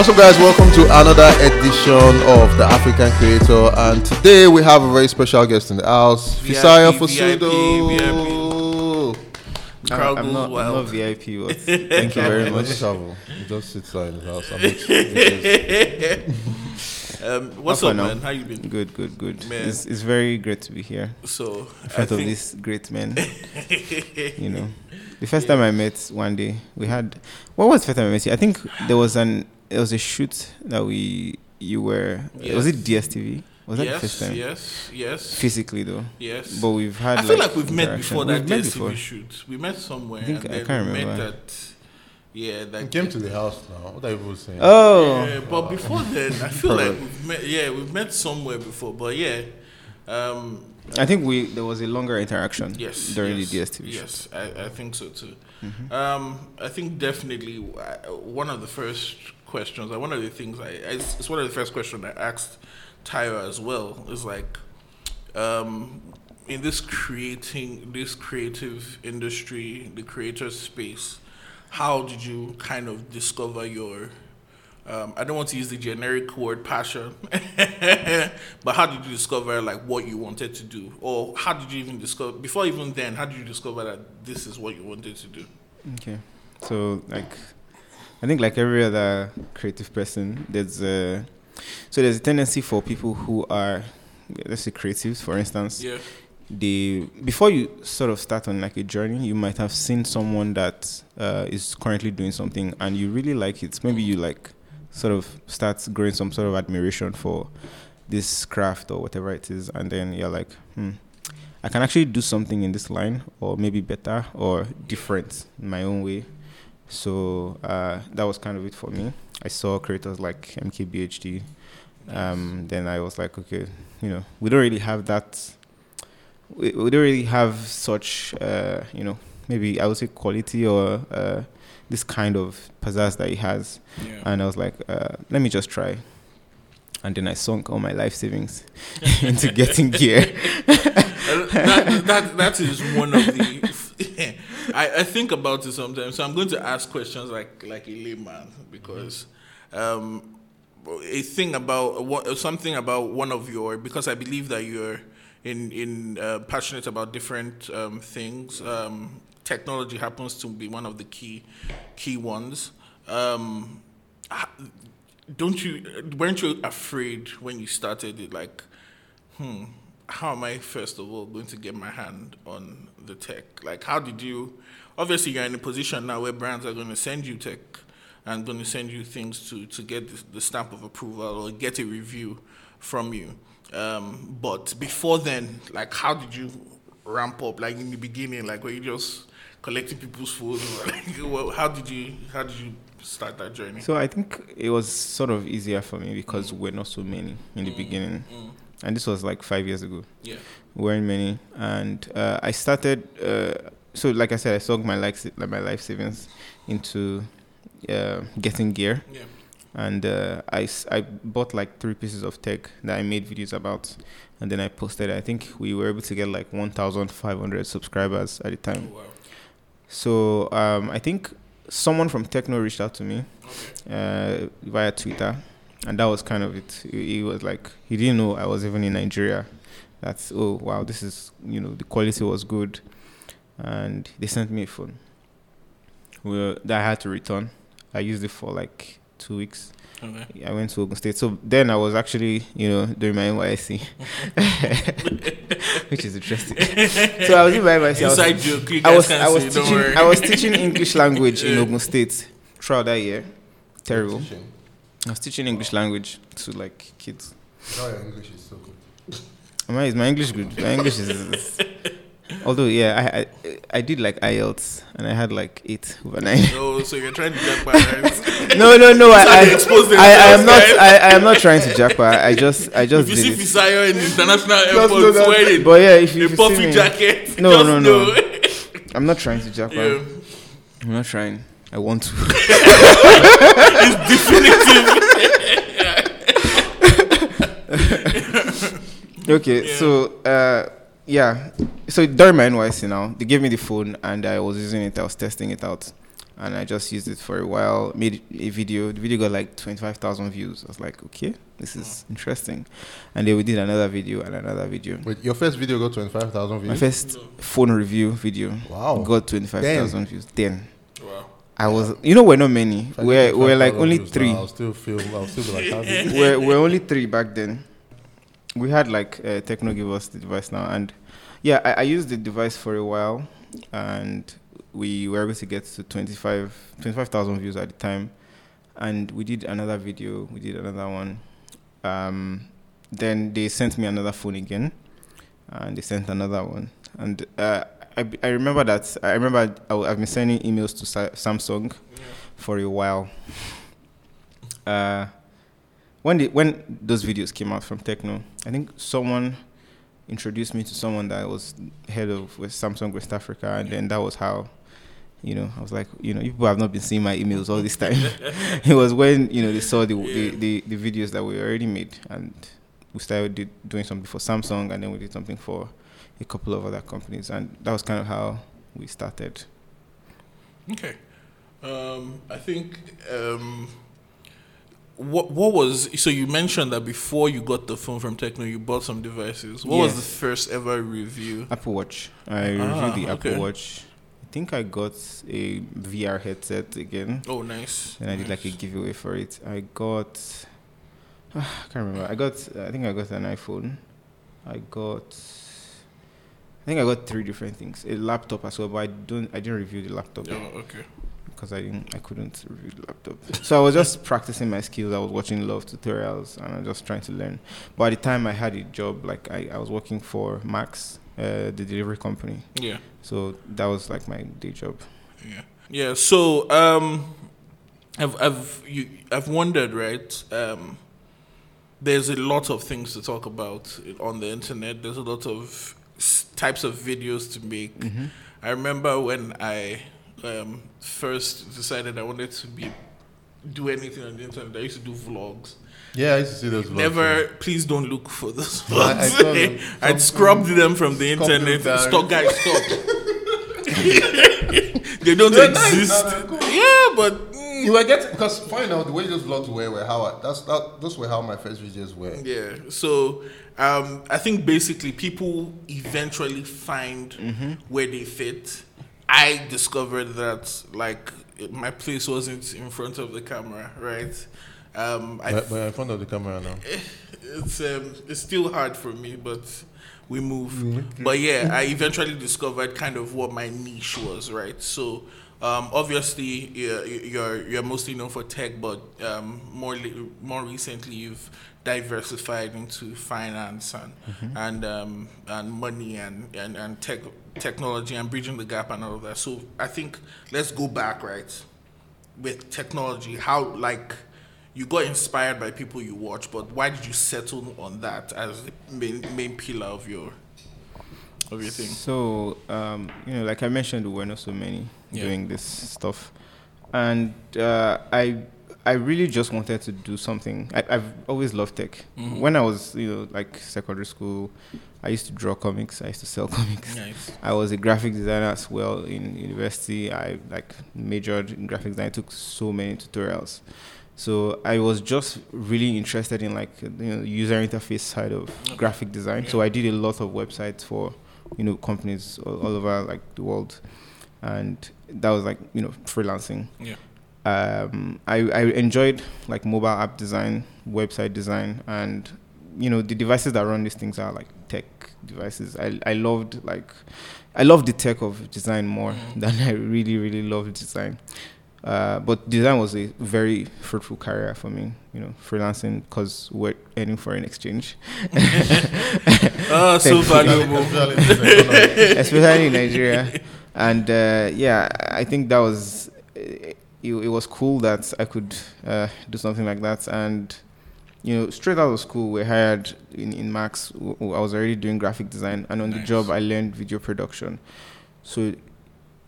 What's up, guys? Welcome to another edition of the African Creator, and today we have a very special guest in the house, VIP, Fisayo VIP, Fosudo. Crowd I'm goes not, I'm not VIP, but thank you very much. doesn't travel. He just sits there in his house. and makes. Um, what's How up, man? How you been? Good, good, good. Man. It's, it's very great to be here So, in I front of think, these great men. you know, the first time I met one day, we had. What was the first time I met you? I think there was an. It was a shoot that we. You were. Was it DSTV? Was that yes, the first time? yes, yes, Physically though, yes. but we've had. I feel like we've met interaction. before that We've met DSTV before. shoot. We met somewhere. I think- and I can't remember. Met at, yeah, that He came to the house now. What are people saying? Oh, Yeah, but before then, I feel like we've met. Yeah, we've met somewhere before. But yeah, um, I think we there was a longer interaction. yes, During yes, the DSTV shoot. Yes, I, I think so too. Mm-hmm. Um, I think definitely uh, one of the first questions, like one of the things I, I it's one of the first questions I asked Tyra as well is like, um, in this creating this creative industry, the creator space, how did you kind of discover your um, I don't want to use the generic word passion, but how did you discover like what you wanted to do, or how did you even discover before even then? How did you discover that this is what you wanted to do? Okay. So like I think like every other creative person, there's a so there's a tendency for people who are let's say creatives, for instance, Yeah, they before you sort of start on like a journey, you might have seen someone that uh, is currently doing something and you really like it. Maybe you like sort of start growing some sort of admiration for this craft or whatever it is, and then you're like, hmm, I can actually do something in this line, or maybe better or different in my own way. So uh, that was kind of it for me. I saw creators like MKBHD. Um, then I was like, okay, you know, we don't really have that. We, we don't really have such, uh, you know, maybe I would say quality or uh, this kind of pizzazz that he has. yeah. And I was like, uh, let me just try. And then I sunk all my life savings into getting gear. That, that that is one of the. I, I think about it sometimes, so I'm going to ask questions like like a layman because um, a thing about something about one of your because I believe that you're in in uh, passionate about different um, things. Um, technology happens to be one of the key key ones. Um, don't you weren't you afraid when you started it like hmm, how am I first of all going to get my hand on the tech? Like, how did you? Obviously, you're in a position now where brands are going to send you tech and going to send you things to to get the, stamp of approval or get a review from you. Um, but before then, like, how did you ramp up? Like in the beginning, like were you just collecting people's phones? Like, how did you how did you start that journey? So I think it was sort of easier for me because we're not so many in the beginning. Mm, And this was like five years ago. yeah. Weren't many. And uh, I started, uh, so like I said, I sunk my, life, my life savings into uh, getting gear. Yeah. and uh, I, s- I bought like three pieces of tech that I made videos about, and then I posted. I think we were able to get like 1,500 subscribers at the time. Wow. So um, I think someone from Tecno reached out to me Okay. uh, via Twitter, and that was kind of it. He, he was like, he didn't know I was even in Nigeria. That's oh wow, this is you know the quality was good, and they sent me a phone. Well, that I had to return. I used it for like two weeks. Okay. I went to Ogun State. So then I was actually, you know, doing my NYSC, which is interesting. so I was in my NYSC. I was, Inside joke. You I was, can't I was see, teaching. I was teaching English language in Yeah. Ogun State throughout that year. Terrible. Teaching. I was teaching English language to like kids. Now your English is so good. Am I, is my English good? My English is. is although yeah, I, I I did like IELTS and I had like eight over nine. Oh, so you're trying to jack my right? no, no, no. I, how I, I, I am not. I, I am not trying to jackpot. I just, I just If you see did it. Fisayo in international Just airport know that- wearing But yeah, if you, a if you see puffy me, jacket, No, no, no. I'm not trying to jackpot. yeah. I'm not trying. I want to. It's definitive. okay, Yeah. so uh, yeah, so during my NYSC now, they gave me the phone and I was using it. I was testing it out, and I just used it for a while. Made a video. The video got like twenty five thousand views. I was like, okay, this is interesting. And then we did another video and another video. Wait, your first video got 25,000 views? My first phone review video Wow. got twenty five thousand views. Then Wow. I was, you know, we're not many. We're we're like only views now, three. I'll still feel, I'll still be like, we're, we're only three back then. We had like uh, Tecno give us the device now, and yeah, I, I used the device for a while, and we were able to get to 25 25,000 views at the time, and we did another video. We did another one. Um, then they sent me another phone again, and they sent another one, and uh, I, I remember that I remember I, I've been sending emails to Sa- Samsung for a while. Uh, when the, when those videos came out from Tecno, I think someone introduced me to someone that was head of with Samsung West Africa, and then that was how, you know, I was like, you know, people have not been seeing my emails all this time. it was when you know they saw the, the, the the videos that we already made, and we started doing something for Samsung, and then we did something for a couple of other companies, and that was kind of how we started. Okay. Um, I think um, what what was so you mentioned that before you got the phone from Tecno, you bought some devices. What was the first ever review? Apple Watch. I Ah, reviewed the Apple okay. Watch. I think I got a VR headset again. Oh, nice. And I did like a giveaway for it. I got, I can't remember. I got, I think I got an iPhone. I got, think I got three different things. A laptop as well, but I don't, I didn't review the laptop Oh, okay. because I didn't, I couldn't review the laptop. So I was just practicing my skills. I was watching love tutorials and I was just trying to learn. By the time I had a job, like I, I was working for Max, uh, the delivery company. Yeah. So that was like my day job. Yeah. Yeah. So um, I've I've you I've wondered right. Um, there's a lot of things to talk about on the internet. There's a lot of types of videos to make. I remember when I um, first decided I wanted to be do anything on the internet. I used to do vlogs. Yeah, I used to see those vlogs. Never, please don't look for those I- I vlogs. them. I'd Some- scrubbed them from the internet. Stop, guys, stop. they don't They're nice, exist. no, cool. Yeah, but You were getting because find out the way those vlogs were were how I, that's that those were how my first videos were. yeah. So um, I think basically people eventually find Mm-hmm. where they fit. I discovered that like my place wasn't in front of the camera, right? Um, I But, but in front of the camera now. it's um, it's still hard for me, but we move. But yeah, I eventually discovered kind of what my niche was, right? So um, obviously you're, you're you're mostly known for tech, but um, more more recently you've diversified into finance and and um, and money and and, and tech technology and bridging the gap and all of that. So I think let's go back, right? with technology how like you got inspired by people you watch but why did you settle on that as the main main pillar of your of your thing So, um, you know, like I mentioned, we were not so many Yeah. doing this stuff, and uh, I, I really just wanted to do something. I, I've always loved tech. Mhm. When I was, you know, like secondary school, I used to draw comics. I used to sell comics. nice I was a graphic designer as well in university. I like majored in graphic design. I took so many tutorials. So I was just really interested in like you know user interface side of graphic design. So I did a lot of websites for you know companies all, all over like the world, and that was like you know freelancing. yeah Um, I I enjoyed like mobile app design, website design, and you know the devices that run these things are like tech devices. I I loved like I love the tech of design more Mhm. than I really really loved design. Uh, but design was a very fruitful career for me, you know, freelancing because we're earning foreign exchange, oh so valuable Especially in this economy. especially in Nigeria. And uh, yeah, I think that was it, it was cool that I could uh, do something like that. And you know, straight out of school, we hired in, in Max. I was already doing graphic design, and on the job, I learned video production. So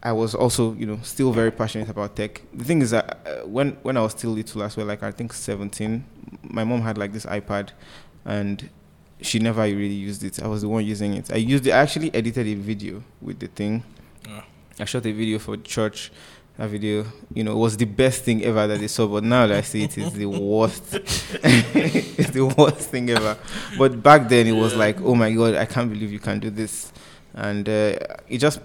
I was also, you know, still very passionate about tech. The thing is that uh, when when I was still little as well, like I think 17, my mom had like this iPad, and she never really used it. I was the one using it. I used it. I actually edited a video with the thing. Ah. I shot a video for church, that video, you know, was the best thing ever that they saw. But now that I see it, it's the worst. it's the worst thing ever. But back then, it was Yeah. like, oh my god, I can't believe you can do this, and uh, it just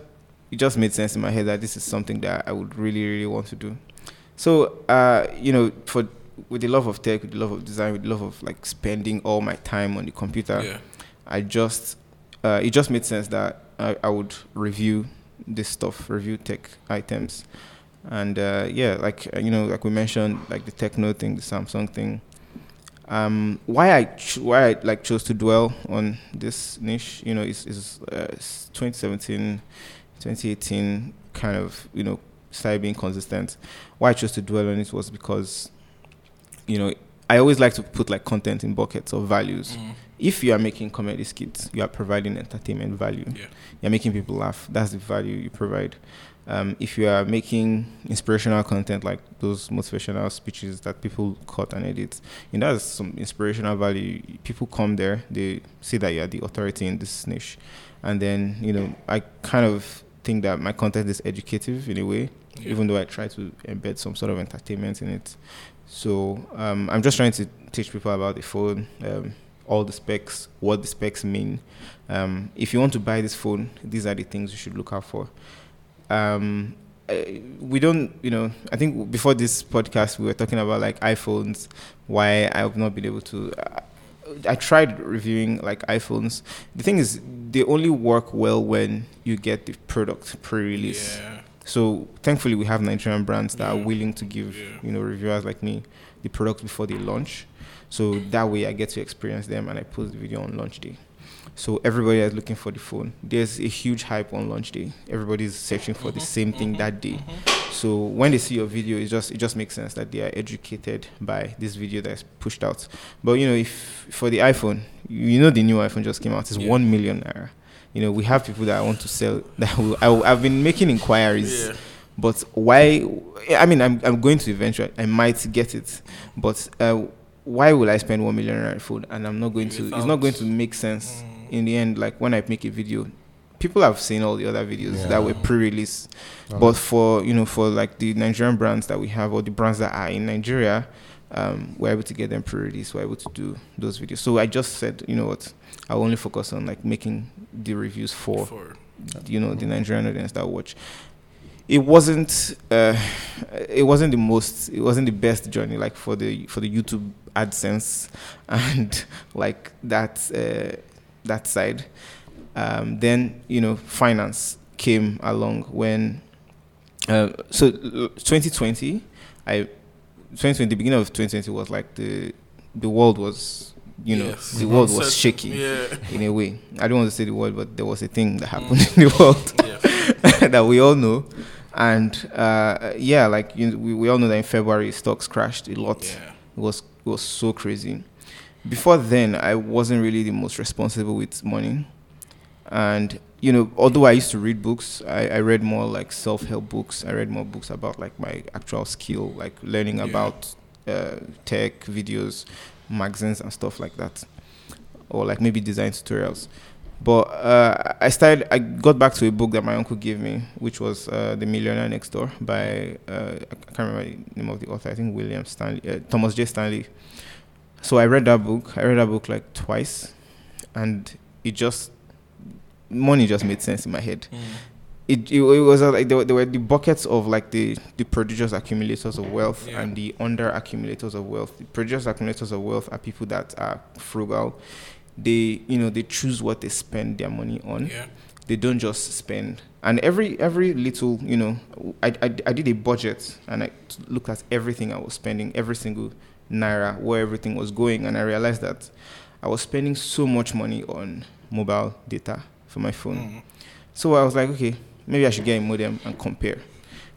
it just made sense in my head that this is something that I would really really want to do. So, uh, you know, for with the love of tech, with the love of design, with the love of like spending all my time on the computer, Yeah. I just uh, it just made sense that I, I would review this stuff, review tech items, and uh, yeah, like uh, you know, like we mentioned, like the Tecno thing, the Samsung thing. Um, why I ch- why I like chose to dwell on this niche, you know, is is uh, 2017, 2018 kind of you know started being consistent. Why I chose to dwell on it was because, you know, I always like to put like content in buckets of values Mm. if you are making comedy skits, you are providing entertainment value. Yeah. You're making people laugh. That's the value you provide. Um, if you are making inspirational content like those motivational speeches that people cut and edit, you know, that's some inspirational value. People come there, they see that you are the authority in this niche, and then you know, I kind of think that my content is educative in a way, Yeah. even though I try to embed some sort of entertainment in it. So um, I'm just trying to teach people about the phone, um, all the specs, what the specs mean. Um, if you want to buy this phone, these are the things you should look out for. Um, uh, we don't, you know, I think before this podcast we were talking about like iPhones, why I have not been able to. Uh, I tried reviewing like iPhones. The thing is, they only work well when you get the product pre-release. Yeah. So thankfully, we have Nigerian brands that are willing to give Yeah. you know reviewers like me the product before they launch. So that way, I get to experience them and I post the video on launch day. So everybody is looking for the phone. There's a huge hype on launch day. Everybody's searching for the mm-hmm. same thing mm-hmm. that day. Mm-hmm. So when they see your video, it just it just makes sense that they are educated by this video that's pushed out. But you know, if for the iPhone, you know the new iPhone just came out. It's Yeah. one million naira. You know, we have people that I want to sell. That will, I, I've been making inquiries. Yeah. But why? I mean, I'm I'm going to eventually. I might get it, but uh, why will I spend one million on phone and I'm not going to? It's not going to make sense Mm. in the end. Like when I make a video, people have seen all the other videos Yeah. that were pre-release. Um, But for you know, for like the Nigerian brands that we have or the brands that are in Nigeria, um, we're able to get them pre-release. We're able to do those videos. So I just said, you know what? I'll only focus on like making the reviews for For, you know the Nigerian audience that watch. It wasn't uh, it wasn't the most it wasn't the best journey like for the for the YouTube AdSense and like that uh, that side. Um, then you know finance came along when uh, so uh, 2020 I 2020 the beginning of 2020 was like the the world was you know Yes. the world was shaking Yeah. in a way. I don't want to say the world but there was a thing that happened in the world yeah. that we all know. And uh, yeah, like you know, we, we all know that in February stocks crashed a lot. Yeah. It was it was so crazy. Before then, I wasn't really the most responsible with money. And you know, although I used to read books, I, I read more like self-help books. I read more books about like my actual skill, like learning Yeah. about uh, tech videos, magazines, and stuff like that, or like maybe design tutorials. But uh, I started. I got back to a book that my uncle gave me, which was uh, "The Millionaire Next Door" by uh, I can't remember the name of the author. I think William Stanley, uh, Thomas J. Stanley. So I read that book. I read that book like twice, and it just money just made sense in my head. Mm. It, it, it was uh, like there were, there were the buckets of like the the prodigious accumulators of wealth Yeah. and the under accumulators of wealth. The prodigious accumulators of wealth are people that are frugal. They you know they choose what they spend their money on Yeah. they don't just spend and every every little you know I, I, I did a budget and i looked at everything i was spending every single naira where everything was going and i realized that i was spending so much money on mobile data for my phone Mm. so i was like okay maybe i should get a modem and compare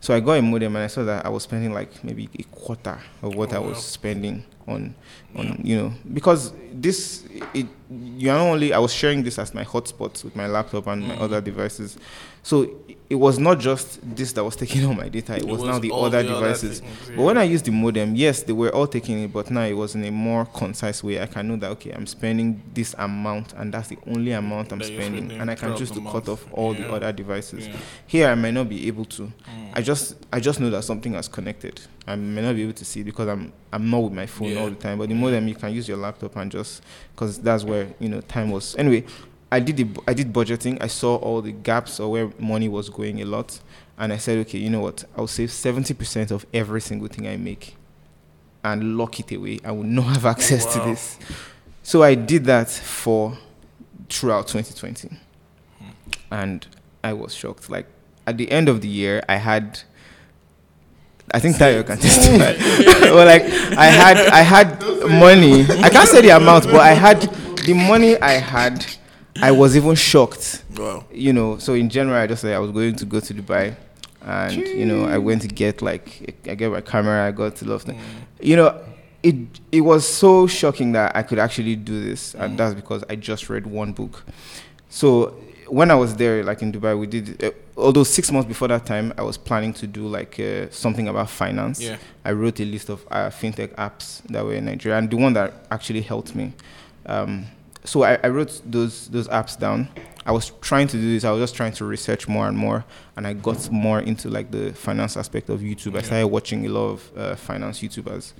so i got a modem and i saw that i was spending like maybe a quarter of what i Oh, was wow. spending on on Yeah. you know because this it you are only I was sharing this as my hotspot with my laptop and my Mm. other devices, so it- was not just this that was taking all my data. It, It was, was now the other the other devices. things, But when. I used the modem, yes, they were all taking it, but now it was in a more concise way. I can know that okay, I'm spending this amount, and that's the only amount I'm That spending, and I can choose to cut off all the other devices. Yeah. Here, I may not be able to. Mm. I just I just know that something has connected. I may not be able to see it because I'm I'm not with my phone Yeah. all the time. But the modem, you can use your laptop and just because that's where you know time was. Anyway, I did the I did budgeting. I saw all the gaps or where money was going a lot, and I said, okay, you know what? I'll save seventy percent of every single thing I make, and lock it away. I will not have access to this. So I did that for throughout 2020, hmm. and I was shocked. Like at the end of the year, I had. I think Tayo can testify. well, like I had, I had money. I can't say the amount, but I had the money I had. I was even shocked Wow. you know, so in January, I just said I was going to go to Dubai, and you know, I went to get like I get my camera, I got to love, Mm. you know, it it was so shocking that I could actually do this, and that's because I just read one book. So when I was there, like in Dubai, we did. Uh, although six months before that time, I was planning to do like uh, something about finance. Yeah. I wrote a list of uh, fintech apps that were in Nigeria, and the one that actually helped me. Um, so I, I wrote those those apps down. I was trying to do this. I was just trying to research more and more, and I got more into like the finance aspect of YouTube. I started watching a lot of uh, finance YouTubers,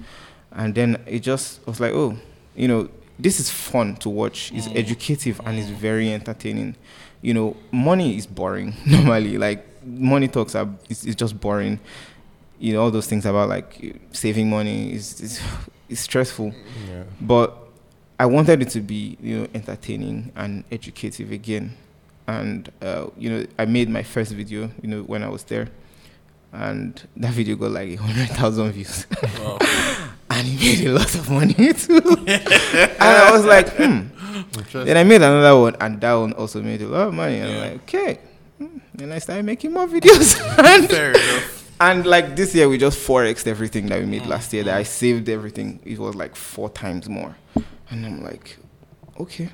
and then it just I was like, oh, you know, this is fun to watch. It's Mm. educative and it's very entertaining. You know, money is boring normally. Like money talks are it's, it's just boring. You know, all those things about like saving money is is, is stressful. Yeah. But I wanted it to be, you know, entertaining and educative again. And uh, you know, I made my first video, you know, when I was there, and that video got like hundred thousand views, Wow. and it made a lot of money too. and I was like, hmm. Then I made another one, and that one also made a lot of money. And Yeah. I'm like, okay. Hmm. Then I started making more videos, and Fair enough. and like this year, we just forexed everything that we made Mm, last year. That I saved everything. It was like four times more, and I'm like, okay.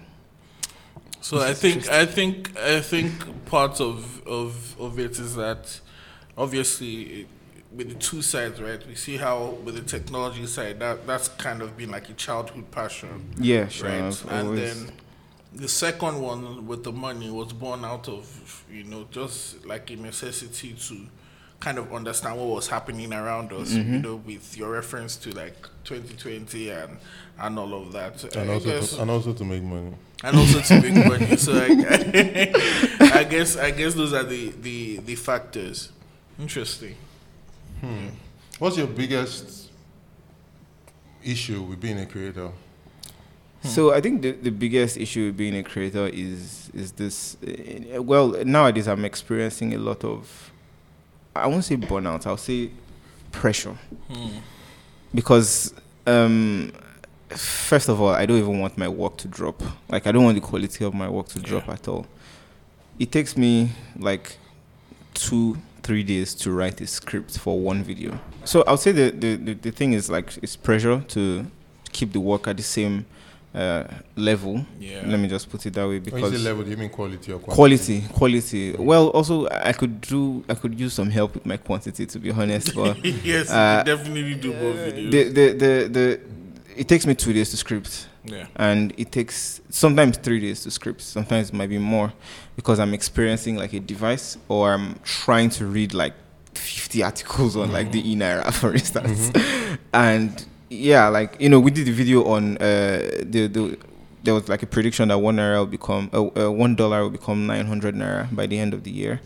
So I think I think I think part of of of it is that obviously with the two sides, right? We see how with the technology side that that's kind of been like a childhood passion, Yeah, sure. right? I've And always- then the second one with the money was born out of you know just like a necessity to kind of understand what was happening around us, Mm-hmm. you know, with your reference to like 2020 and and all of that. and I also guess- to, and also to make money. and also to make money. So I, I guess I guess those are the, the, the factors. Interesting. What's your biggest issue with being a creator? So I think the, the biggest issue with being a creator is is this. Uh, well, nowadays I'm experiencing a lot of, I won't say burnout. I'll say pressure because um, first of all, I don't even want my work to drop. Like I don't want the quality of my work to drop at all. It takes me like two, three days to write a script for one video. So I'll say the the, the, the thing is like it's pressure to keep the work at the same uh, level. Yeah. Let me just put it that way When because level, do you mean quality or quantity? quality, quality. Well, also I could do I could use some help with my quantity to be honest, but yes, Uh, definitely do both videos. the, the the the it takes me two days to script. Yeah. and it takes sometimes three days to script. Sometimes it might be more because i'm experiencing like a device or i'm trying to read like 50 articles on like the e-naira for instance. And yeah like you know we did a video on uh the the there was like a prediction that one naira will become uh, uh, one dollar will become 900 naira by the end of the year.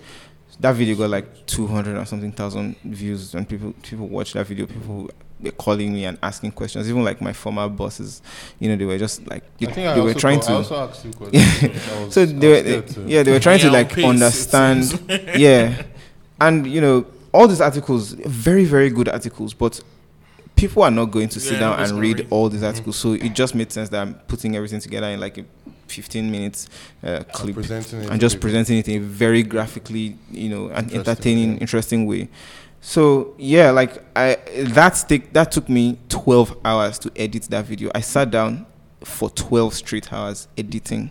That video got like 200 or something thousand views and people people watched that video. People were calling me and asking questions even like my former bosses you know they were just like I think I they were trying call- to also asked you questions. I was- so they were to- yeah they were trying to Yeah, like pace, understand yeah and you know all these articles very very good articles but people are not going to sit Yeah, down and read read. all these articles so it just made sense that i'm putting everything together in like a 15 minutes uh, clip and just people. presenting it in a very graphically, you know, an Interesting, entertaining, yeah. interesting way. So yeah, like I that take that took me twelve hours to edit that video. I sat down for twelve straight hours editing.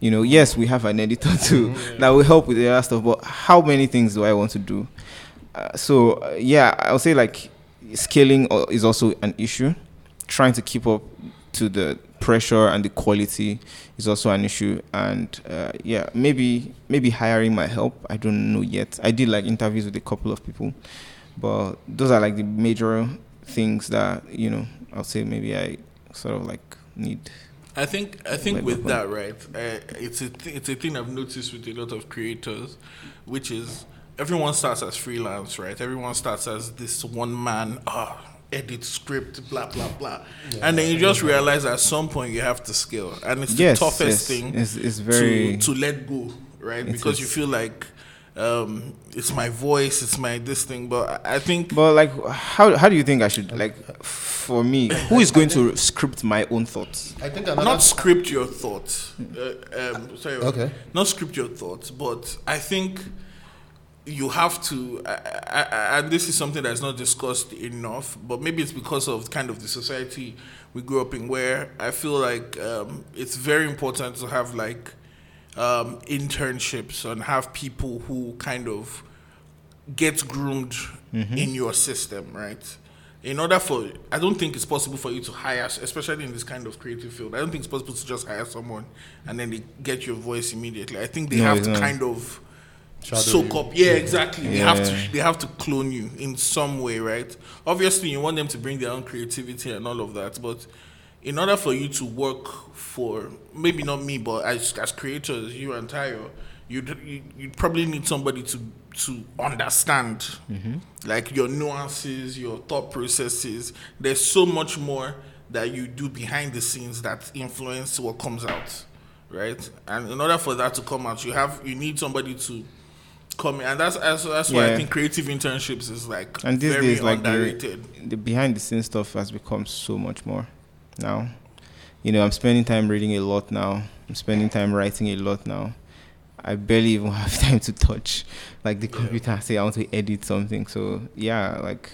You know, yes, we have an editor too that will help with the other stuff, but how many things do I want to do? Uh, so uh, yeah, I'll say like scaling uh, is also an issue. Trying to keep up to the pressure and the quality is also an issue. And uh, yeah, maybe maybe hiring my help. I don't know yet. I did like interviews with a couple of people, but those are like the major things that you know. I'll say maybe I sort of like need. I think I think with that right, uh, it's a th- it's a thing I've noticed with a lot of creators, which is everyone starts as freelance, right? Everyone starts as this one man, ah, edit script, blah blah blah, and then you just realize at some point you have to scale, and it's the toughest yes, thing It's, it's very to to let go, right? It Because you feel like um, it's my voice, it's my this thing, but I I think But like, how how do you think I should like? For me, who is going to script my own thoughts? I think another. not script your thoughts. Uh, um, sorry, Okay. Not script your thoughts, but I think you have to, and this is something that's not discussed enough. But maybe it's because of kind of the society we grew up in, where I feel like um, it's very important to have like um, internships and have people who kind of get groomed in your system, right? In order for, I don't think it's possible for you to hire, especially in this kind of creative field. I don't think it's possible to just hire someone and then they get your voice immediately. I think they No, have to not. kind of Shadow soak you. up. Yeah, exactly. They have to. They have to clone you in some way, right? Obviously, you want them to bring their own creativity and all of that, but in order for you to work for maybe not me, but as as creators, you and Tayo, you'd you, you'd probably need somebody to to understand mm-hmm. like your nuances, your thought processes. There's so much more that you do behind the scenes that influence what comes out, right? And in order for that to come out, you have you need somebody to come in, and that's that's, that's why I think creative internships is like And these days, like the, underrated. the behind the scenes stuff has become so much more now. You know, I'm spending time reading a lot now. I'm spending time writing a lot now. I barely even have time to touch like the computer and say I want to edit something. So yeah, like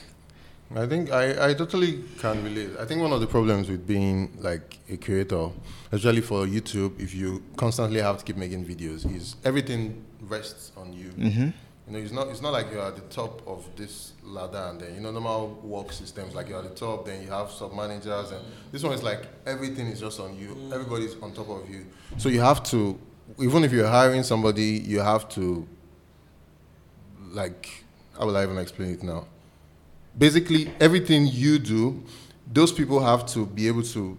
I think I, I totally can relate. I think one of the problems with being like a creator, especially for YouTube, if you constantly have to keep making videos, is everything rests on you. mhm. You know, it's not it's not like you're at the top of this ladder and then you know normal work systems like you're at the top, then you have sub managers and this one is like everything is just on you. Everybody's on top of you. So you have to even if you're hiring somebody, you have to like how will I even explain it now? Basically everything you do, those people have to be able to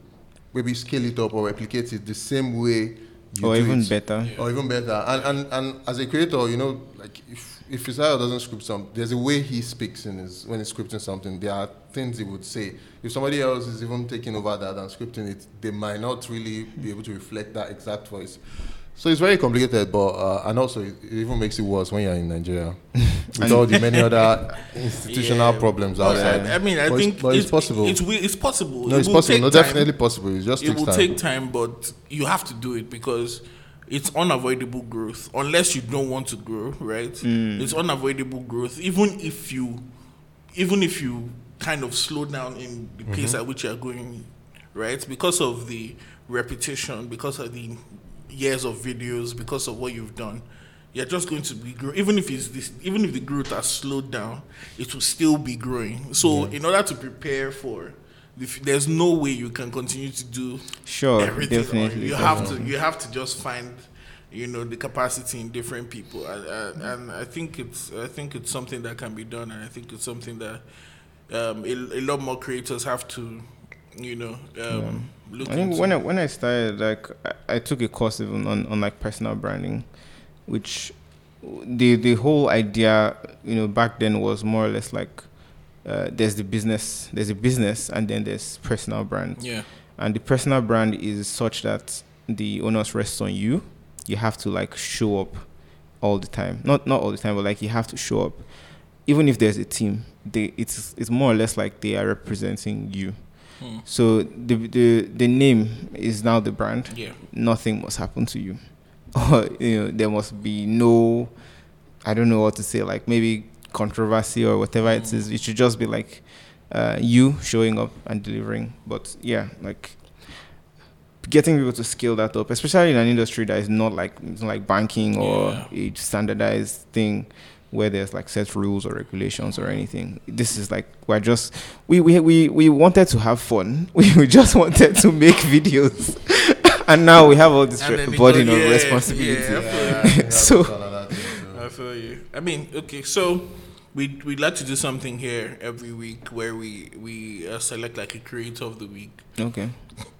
maybe scale it up or replicate it the same way you or even it better. or even better. And, and and as a creator, you know, like if if Fisayo doesn't script something, there's a way he speaks in his when he's scripting something. There are things he would say. If somebody else is even taking over that and scripting it, they might not really be able to reflect that exact voice. So it's very complicated, but uh, and also it, it even makes it worse when you're in Nigeria with all the many other institutional Yeah. problems Well, outside. I, I mean, I But it's- think but it's possible. It's, wi- it's possible. no, It it's will possible. take No, time. definitely possible. It just It takes will time. take time, but you have to do it because it's unavoidable growth. Unless you don't want to grow, right? Mm. It's unavoidable growth. Even if you, even if you kind of slow down in the pace Mm-hmm. at which you are going, right? Because of the repetition, because of the years of videos, because of what you've done. You're just going to be grow. Even if it's this, even if the growth has slowed down, it will still be growing. So, in order to prepare for, the there's no way you can continue to do Sure, everything. definitely. You have to. You have to just find, you know, the capacity in different people, and I think it's. I think it's something that can be done, and I think it's something that um, a, a lot more creators have to, you know, um, look I think when I, when I started, like I, I took a course even on, on like personal branding, which the the whole idea, you know, back then was more or less like uh, there's the business, there's a business, and then there's personal brand, yeah. and the personal brand is such that the onus rests on you. You have to like show up all the time, not not all the time, but like you have to show up, even if there's a team. They it's it's more or less like they are representing you. Hmm. So the the the name is now the brand. Yeah. Nothing must happen to you, or you know there must be no, I don't know what to say. Like maybe controversy or whatever it is. It should just be like uh, you showing up and delivering. But yeah, like getting people to scale that up, especially in an industry that is not like it's not like banking or Yeah. a standardized thing where there's like set rules or regulations or anything. This is like we're just we we we, we wanted to have fun. We, we just wanted to make videos. and now we have all this re- burden go- of yeah, responsibility. yeah. Yeah, So- that's another thing, too. I feel you. I mean, okay, so we we'd like to do something here every week where we we uh, select like a creator of the week. Okay.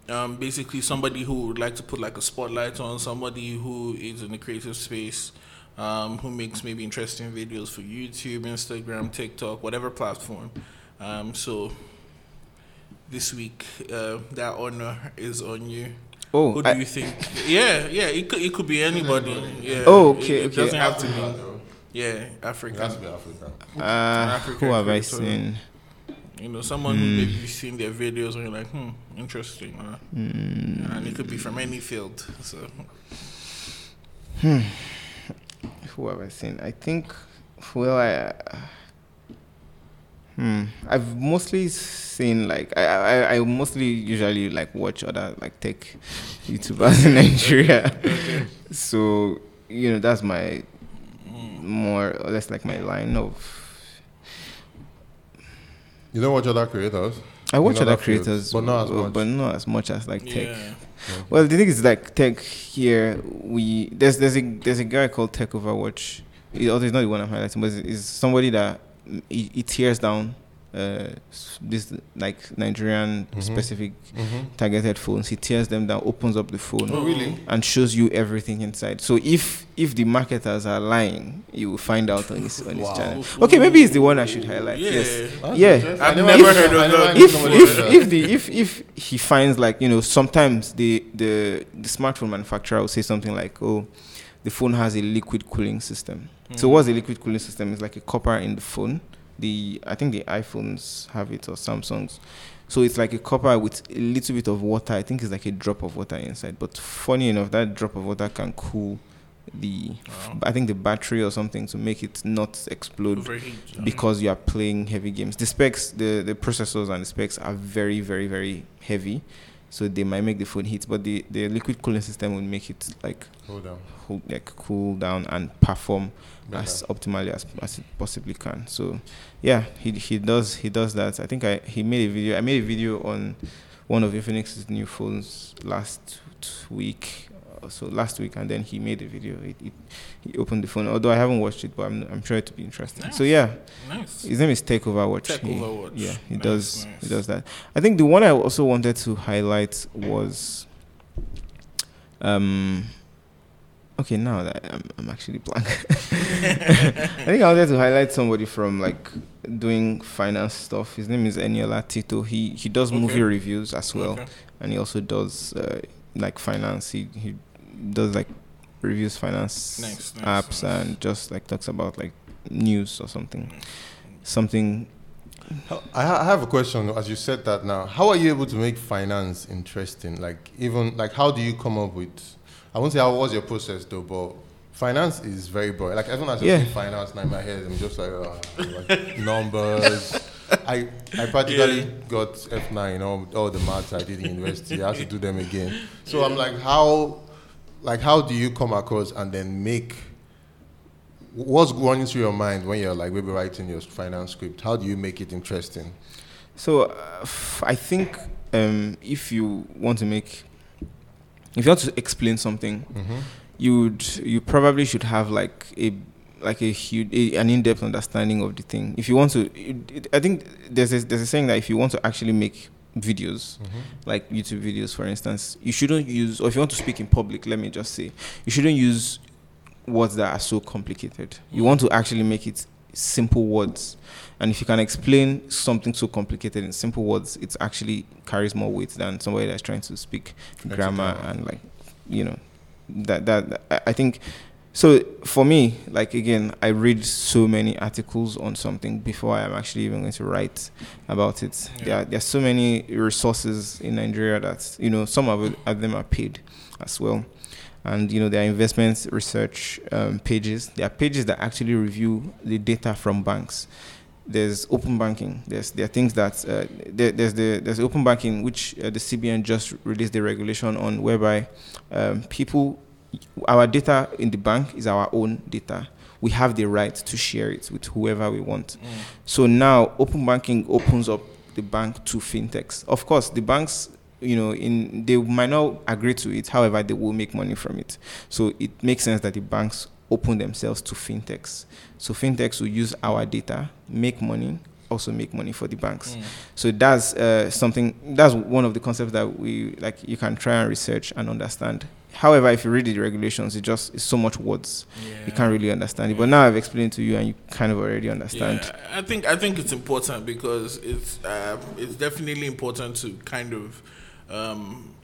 Um, basically somebody who would like to put like a spotlight on somebody who is in the creative space, um, who makes maybe interesting videos for YouTube, Instagram, TikTok, whatever platform. Um, so this week, uh, that honor is on you. Oh, Who do I- you think? Yeah, yeah, it could it could be anybody. Yeah. Oh, okay, It, it okay. doesn't have to be. Africa. Yeah, It has to be Africa. uh, African who have I creator. seen? You know, someone who maybe you've seen their videos and you're like, hmm, interesting. Uh, Mm, and it could be from any field. So who have I seen? I think, well, I, hmm, I've mostly seen like I, I, I mostly usually like watch other like tech YouTubers in Nigeria. so you know that's my more or less like my line of. You don't watch other creators? I watch other other fields, creators, but not as much. but not as much as like tech. Well, the thing is, like tech here, we there's there's a there's a guy called Tech Overwatch. He, although he's not the one I'm highlighting, but he's somebody that he, he tears down uh, s- this like Nigerian Mhm. specific Mm-hmm. targeted phones. He tears them down, opens up the phone, Oh, really? and shows you everything inside. So if if the marketers are lying, you will find out on his on his Wow. channel. Okay, maybe it's the one I should highlight. yeah. Yes. That's Yeah. I've never knew- heard of I that. knew if if if the if if he finds like you know sometimes the the the smartphone manufacturer will say something like oh the phone has a liquid cooling system so Mm. what's a liquid cooling system it's like a copper in the phone the i think the iphones have it or samsungs so it's like a copper with a little bit of water i think it's like a drop of water inside but funny enough that drop of water can cool the Wow. i think the battery or something to make it not explode Overheat. because you are playing heavy games. The specs, the, the processors and the specs are very, very, very heavy. So they might make the phone heat, but the, the liquid cooling system will make it like Hold on. hold, like cool down and perform As optimally as, as it possibly can. So yeah, he he does he does that. I think I he made a video. I made a video on one of Infinix's new phones last week. uh, So last week, and then he made a video. He, he, he opened the phone. Although I haven't watched it, but I'm I'm sure it to be interesting. So yeah, Nice. his name is Tech Overwatch. Tech He- Yeah, he Nice, does. nice. He does that. I think the one I also wanted to highlight was, um, okay. Now that I'm, I'm actually blank. I think I wanted to highlight somebody from like doing finance stuff. His name is Eniola Tito. He he does movie reviews as well, Okay. and he also does uh, like finance. He he does like reviews finance Nice, nice, apps nice. and just like talks about like news or something something I ha- I have a question. As you said that now, how are you able to make finance interesting? Like even like how do you come up with? I won't say how was your process though, but finance is very broad. Like as soon as I Yeah. say finance, now in my head, I'm just like, uh, like numbers. I I practically Yeah. got F nine all all the maths I did in university. I have to do them again. So I'm like, how like how do you come across and then make what's going through your mind when you're like maybe writing your finance script? How do you make it interesting? So uh, f- I think um, if you want to make, if you want to explain something, Mm-hmm. you would you probably should have like a like a huge a, an in-depth understanding of the thing. If you want to, it, it, I think there's a, there's a saying that if you want to actually make videos, like YouTube videos, for instance, you shouldn't use, or if you want to speak in public, let me just say, you shouldn't use words that are so complicated. You want to actually make it simple words. And if you can explain something so complicated in simple words, it actually carries more weight than somebody that's trying to speak grammar grammar. and like, you know, that that I- I think. So for me, like again, I read so many articles on something before I'm actually even going to write about it. Yeah. There, are, there are so many resources in Nigeria that you know some of, it, of them are paid as well, and you know there are investment research um, pages. There are pages that actually review the data from banks. There's open banking. There's there are things that uh, there, there's the there's open banking which uh, the CBN just released the regulation on, whereby um, people our data in the bank is our own data. We have the right to share it with whoever we want. Mm. So now open banking opens up the bank to fintechs. Of course, the banks, you know, in they might not agree to it. However, they will make money from it. So it makes sense that the banks open themselves to fintechs. So fintechs will use our data, make money, also make money for the banks. Mm. So that's uh, something. That's one of the concepts that we like. You can try and research and understand. However, if you read the regulations, it just it's so much words you can't really understand it. But now I've explained to you, and you kind of already understand. Yeah, I think I think it's important because it's um, it's definitely important to kind of um,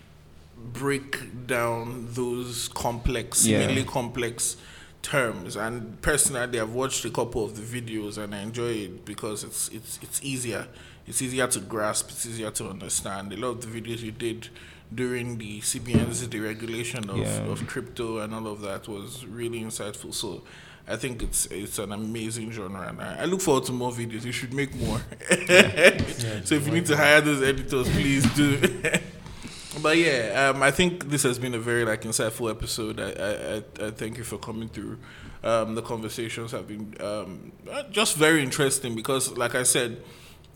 break down those complex, Yeah. complex terms. And personally, I've watched a couple of the videos and I enjoy it because it's it's it's easier. It's easier to grasp. It's easier to understand. A lot of the videos you did during the CBN's deregulation of, Yeah. of crypto and all of that was really insightful. So I think it's it's an amazing genre, and I, I look forward to more videos. You should make more. so if you need to hire those editors, please do. but yeah, um, I think this has been a very like insightful episode. I I, I, thank you for coming through. Um, the conversations have been um, uh, just very interesting because, like I said,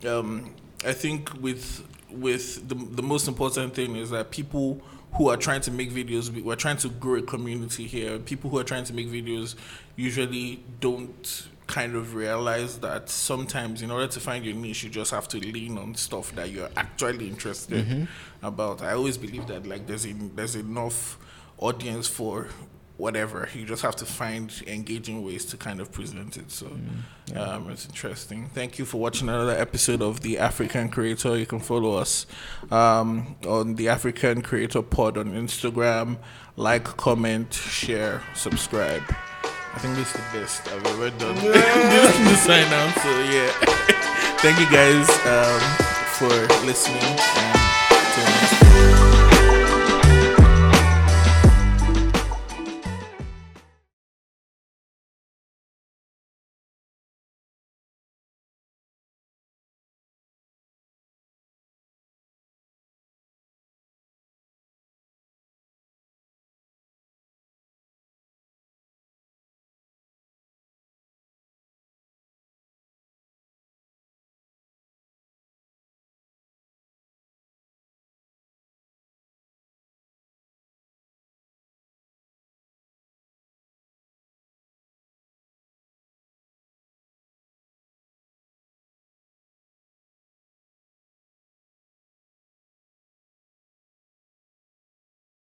um, I think with with the the most important thing is that people who are trying to make videos, we're trying to grow a community here. People who are trying to make videos usually don't kind of realize that sometimes in order to find your niche you just have to lean on stuff that you're actually interested about. I always believe that like there's en- there's enough audience for whatever. You just have to find engaging ways to kind of present it. So um, it's interesting. Thank you for watching another episode of the african creator. You can follow us um, on the african creator pod on instagram. Like comment share subscribe I think this is the best I've ever done. this, this sign out. So yeah, thank you guys um, for listening. And till next time.